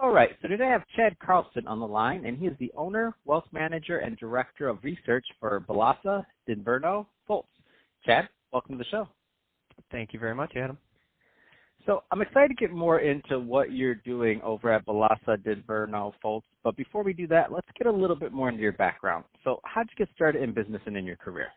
All right, so today I have Chad Carlson on the line, and he is the owner, wealth manager, and director of research for Balasa Dinverno Foltz. Chad, welcome to the show. Thank you very much, Adam. So I'm excited to get more into what you're doing over at Balasa Dinverno Foltz. But before we do that, let's get a little bit more into your background. So how'd you get started in business and in your career?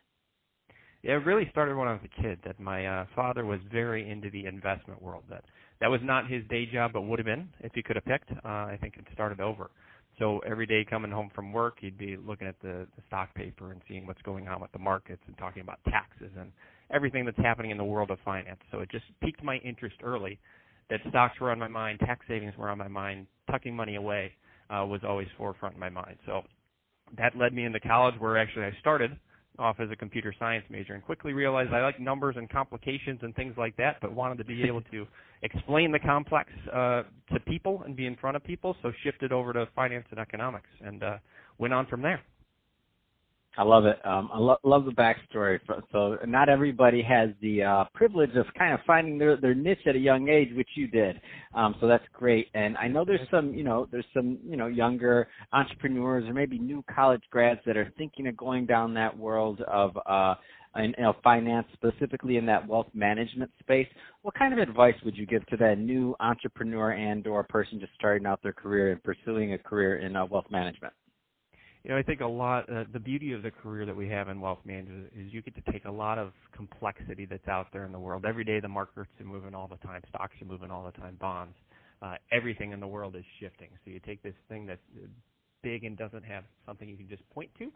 Yeah, it really started when I was a kid. That my uh, father was very into the investment world. That that was not his day job, but would have been if he could have picked. Uh, I think it started over. So every day coming home from work, he'd be looking at the, the stock paper and seeing what's going on with the markets and talking about taxes and everything that's happening in the world of finance. So it just piqued my interest early that stocks were on my mind, tax savings were on my mind, tucking money away uh, was always forefront in my mind. So that led me into college where actually I started off as a computer science major and quickly realized I like numbers and complications and things like that, but wanted to be able to explain the complex uh, to people and be in front of people. So shifted over to finance and economics and uh, went on from there. I love it. Um, I lo- love the backstory. So not everybody has the uh, privilege of kind of finding their, their niche at a young age, which you did. Um, so that's great. And I know there's some, you know, there's some, you know, younger entrepreneurs or maybe new college grads that are thinking of going down that world of uh, in, you know, finance, specifically in that wealth management space. What kind of advice would you give to that new entrepreneur and/or person just starting out their career and pursuing a career in uh, wealth management? You know, I think a lot. Uh, the beauty of the career that we have in wealth management is you get to take a lot of complexity that's out there in the world. Every day, the markets are moving all the time. Stocks are moving all the time. Bonds. Uh, everything in the world is shifting. So you take this thing that's big and doesn't have something you can just point to,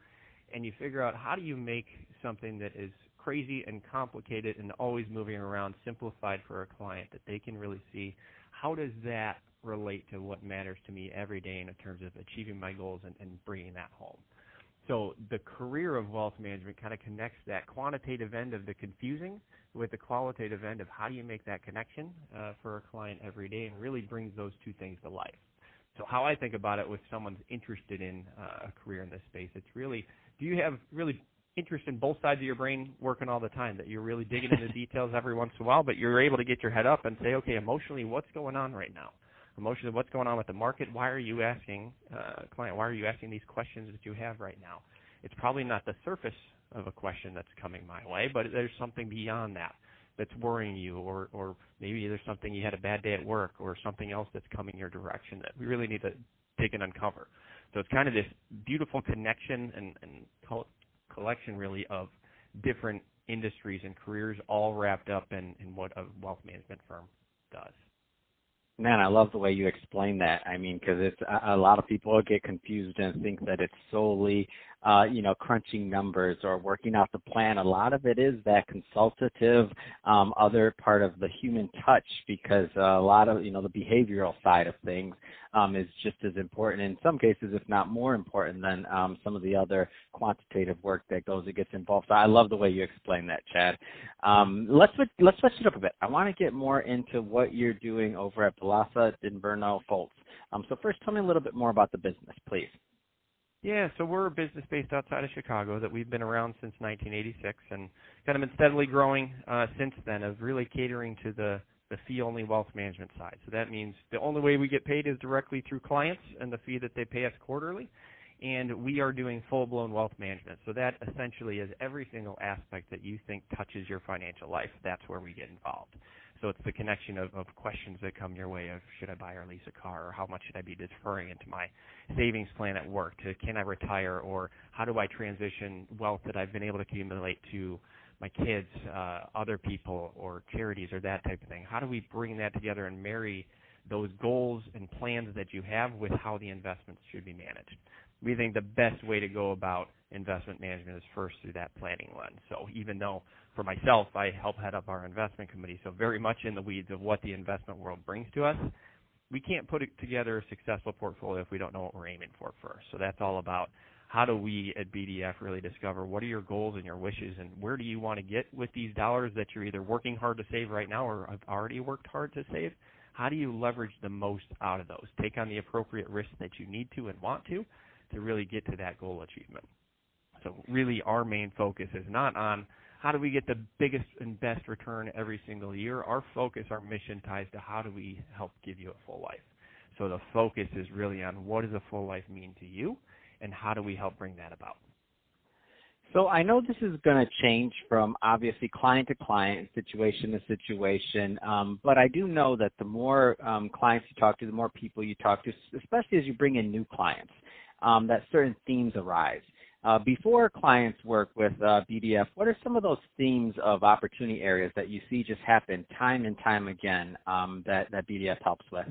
and you figure out how do you make something that is crazy and complicated and always moving around simplified for a client that they can really see. How does that relate to what matters to me every day in terms of achieving my goals and, and bringing that home. So the career of wealth management kind of connects that quantitative end of the confusing with the qualitative end of how do you make that connection uh, for a client every day and really brings those two things to life. So how I think about it with someone's interested in uh, a career in this space, it's really do you have really interest in both sides of your brain working all the time that you're really digging into details every once in a while, but you're able to get your head up and say, okay, emotionally, what's going on right now? Emotions of what's going on with the market. Why are you asking, uh, client, why are you asking these questions that you have right now? It's probably not the surface of a question that's coming my way, but there's something beyond that that's worrying you, or, or maybe there's something you had a bad day at work, or something else that's coming your direction that we really need to dig and uncover. So it's kind of this beautiful connection and, and collection, really, of different industries and careers all wrapped up in, in what a wealth management firm does. Man, I love the way you explain that. I mean, because it's a, a lot of people get confused and think that it's solely, uh, you know, crunching numbers or working out the plan. A lot of it is that consultative, um, other part of the human touch, because a lot of, you know, the behavioral side of things um, is just as important in some cases, if not more important than um, some of the other quantitative work that goes that gets involved. So I love the way you explain that, Chad. Um, let's let's switch it up a bit. I want to get more into what you're doing over at Balasa Dinverno Foltz. Um, so first, tell me a little bit more about the business, please. Yeah, so we're a business based outside of Chicago that we've been around since 1986 and kind of been steadily growing uh, since then of really catering to the the fee only wealth management side. So that means the only way we get paid is directly through clients and the fee that they pay us quarterly. And we are doing full blown wealth management. So that essentially is every single aspect that you think touches your financial life. That's where we get involved. So it's the connection of, of questions that come your way of should I buy or lease a car or how much should I be deferring into my savings plan at work to can I retire or how do I transition wealth that I've been able to accumulate to my kids, uh, other people, or charities, or that type of thing? How do we bring that together and marry those goals and plans that you have with how the investments should be managed? We think the best way to go about investment management is first through that planning lens. So even though for myself I help head up our investment committee, so very much in the weeds of what the investment world brings to us, we can't put together a successful portfolio if we don't know what we're aiming for first. So that's all about how do we at BDF really discover what are your goals and your wishes and where do you want to get with these dollars that you're either working hard to save right now or have already worked hard to save? How do you leverage the most out of those? Take on the appropriate risks that you need to and want to to really get to that goal achievement. So really our main focus is not on how do we get the biggest and best return every single year. Our focus, our mission ties to how do we help give you a full life. So the focus is really on what does a full life mean to you and how do we help bring that about? So I know this is going to change from obviously client to client, situation to situation, um, but I do know that the more um, clients you talk to, the more people you talk to, especially as you bring in new clients, um, that certain themes arise. Uh, before clients work with uh, BDF, what are some of those themes of opportunity areas that you see just happen time and time again um, that, that BDF helps with?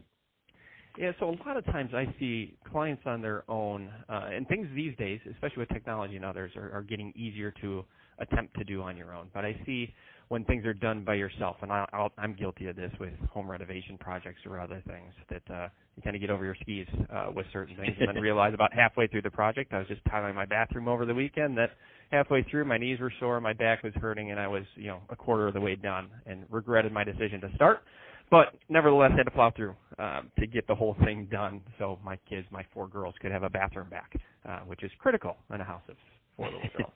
Yeah, so a lot of times I see clients on their own, uh, and things these days, especially with technology and others, are, are getting easier to attempt to do on your own. But I see when things are done by yourself, and I, I'll, I'm guilty of this with home renovation projects or other things, that uh, you kind of get over your skis uh, with certain things, and then realize about halfway through the project, I was just tiling my bathroom over the weekend. That halfway through, my knees were sore, my back was hurting, and I was, you know, a quarter of the way done, and regretted my decision to start but nevertheless I had to plow through um, to get the whole thing done so my kids, my four girls, could have a bathroom back, uh, which is critical in a house of four little girls.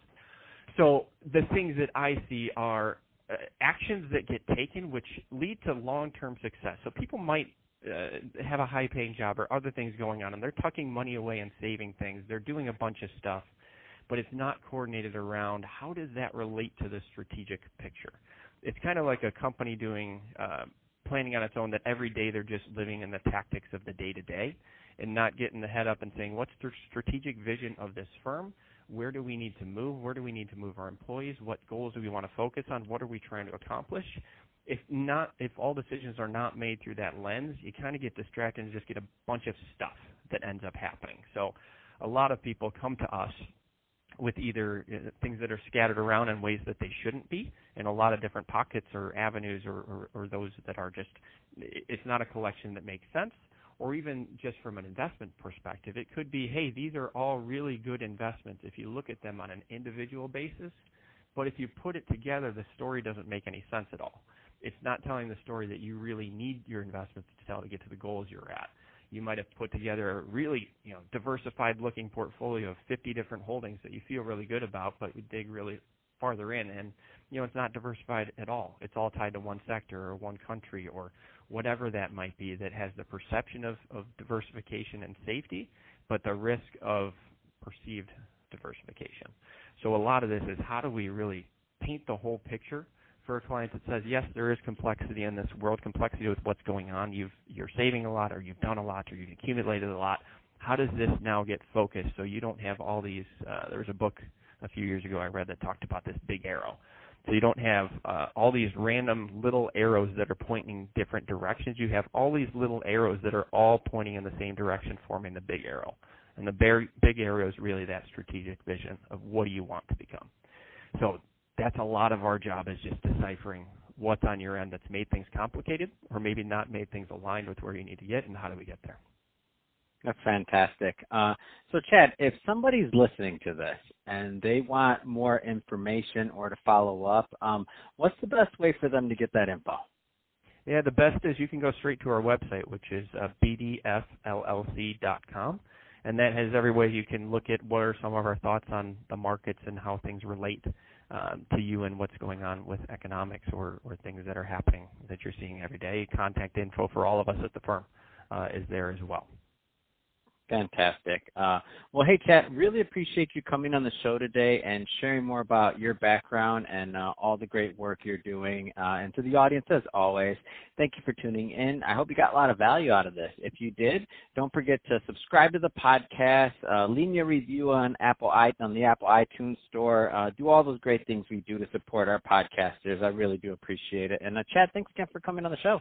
So the things that I see are uh, actions that get taken which lead to long-term success. So people might uh, have a high-paying job or other things going on, and they're tucking money away and saving things. They're doing a bunch of stuff, but it's not coordinated around how does that relate to the strategic picture. It's kind of like a company doing uh, planning on its own that every day they're just living in the tactics of the day to day and not getting the head up and saying, what's the strategic vision of this firm? Where do we need to move? Where do we need to move our employees? What goals do we want to focus on? What are we trying to accomplish? If not, if all decisions are not made through that lens, you kind of get distracted and just get a bunch of stuff that ends up happening. So a lot of people come to us with either uh, things that are scattered around in ways that they shouldn't be in a lot of different pockets or avenues or, or, or those that are just it's not a collection that makes sense or even just from an investment perspective it could be hey these are all really good investments if you look at them on an individual basis. But if you put it together the story doesn't make any sense at all. It's not telling the story that you really need your investments to tell to get to the goals you're at. You might have put together a really you know diversified looking portfolio of 50 different holdings that you feel really good about, but you dig really farther in, and you know it's not diversified at all. It's all tied to one sector or one country or whatever that might be that has the perception of, of diversification and safety, but the risk of perceived diversification. So a lot of this is how do we really paint the whole picture for a client that says, yes, there is complexity in this world, complexity with what's going on. You've, you're saving a lot, or you've done a lot, or you've accumulated a lot. How does this now get focused so you don't have all these? Uh, there was a book a few years ago I read that talked about this big arrow. So you don't have uh, all these random little arrows that are pointing different directions. You have all these little arrows that are all pointing in the same direction, forming the big arrow. And the big arrow is really that strategic vision of what do you want to become. So that's a lot of our job is just deciphering what's on your end that's made things complicated or maybe not made things aligned with where you need to get and how do we get there. That's fantastic. Uh, so, Chad, if somebody's listening to this and they want more information or to follow up, um, what's the best way for them to get that info? Yeah, the best is you can go straight to our website, which is uh, bdfllc.com. And that has every way you can look at what are some of our thoughts on the markets and how things relate um, to you and what's going on with economics or, or things that are happening that you're seeing every day. Contact info for all of us at the firm uh, is there as well. Fantastic. Uh, well, hey, Chad, really appreciate you coming on the show today and sharing more about your background and uh, all the great work you're doing. Uh, and to the audience, as always, thank you for tuning in. I hope you got a lot of value out of this. If you did, don't forget to subscribe to the podcast, uh, leave me a review on Apple on the Apple iTunes Store. Uh, do all those great things we do to support our podcasters. I really do appreciate it. And uh, Chad, thanks again for coming on the show.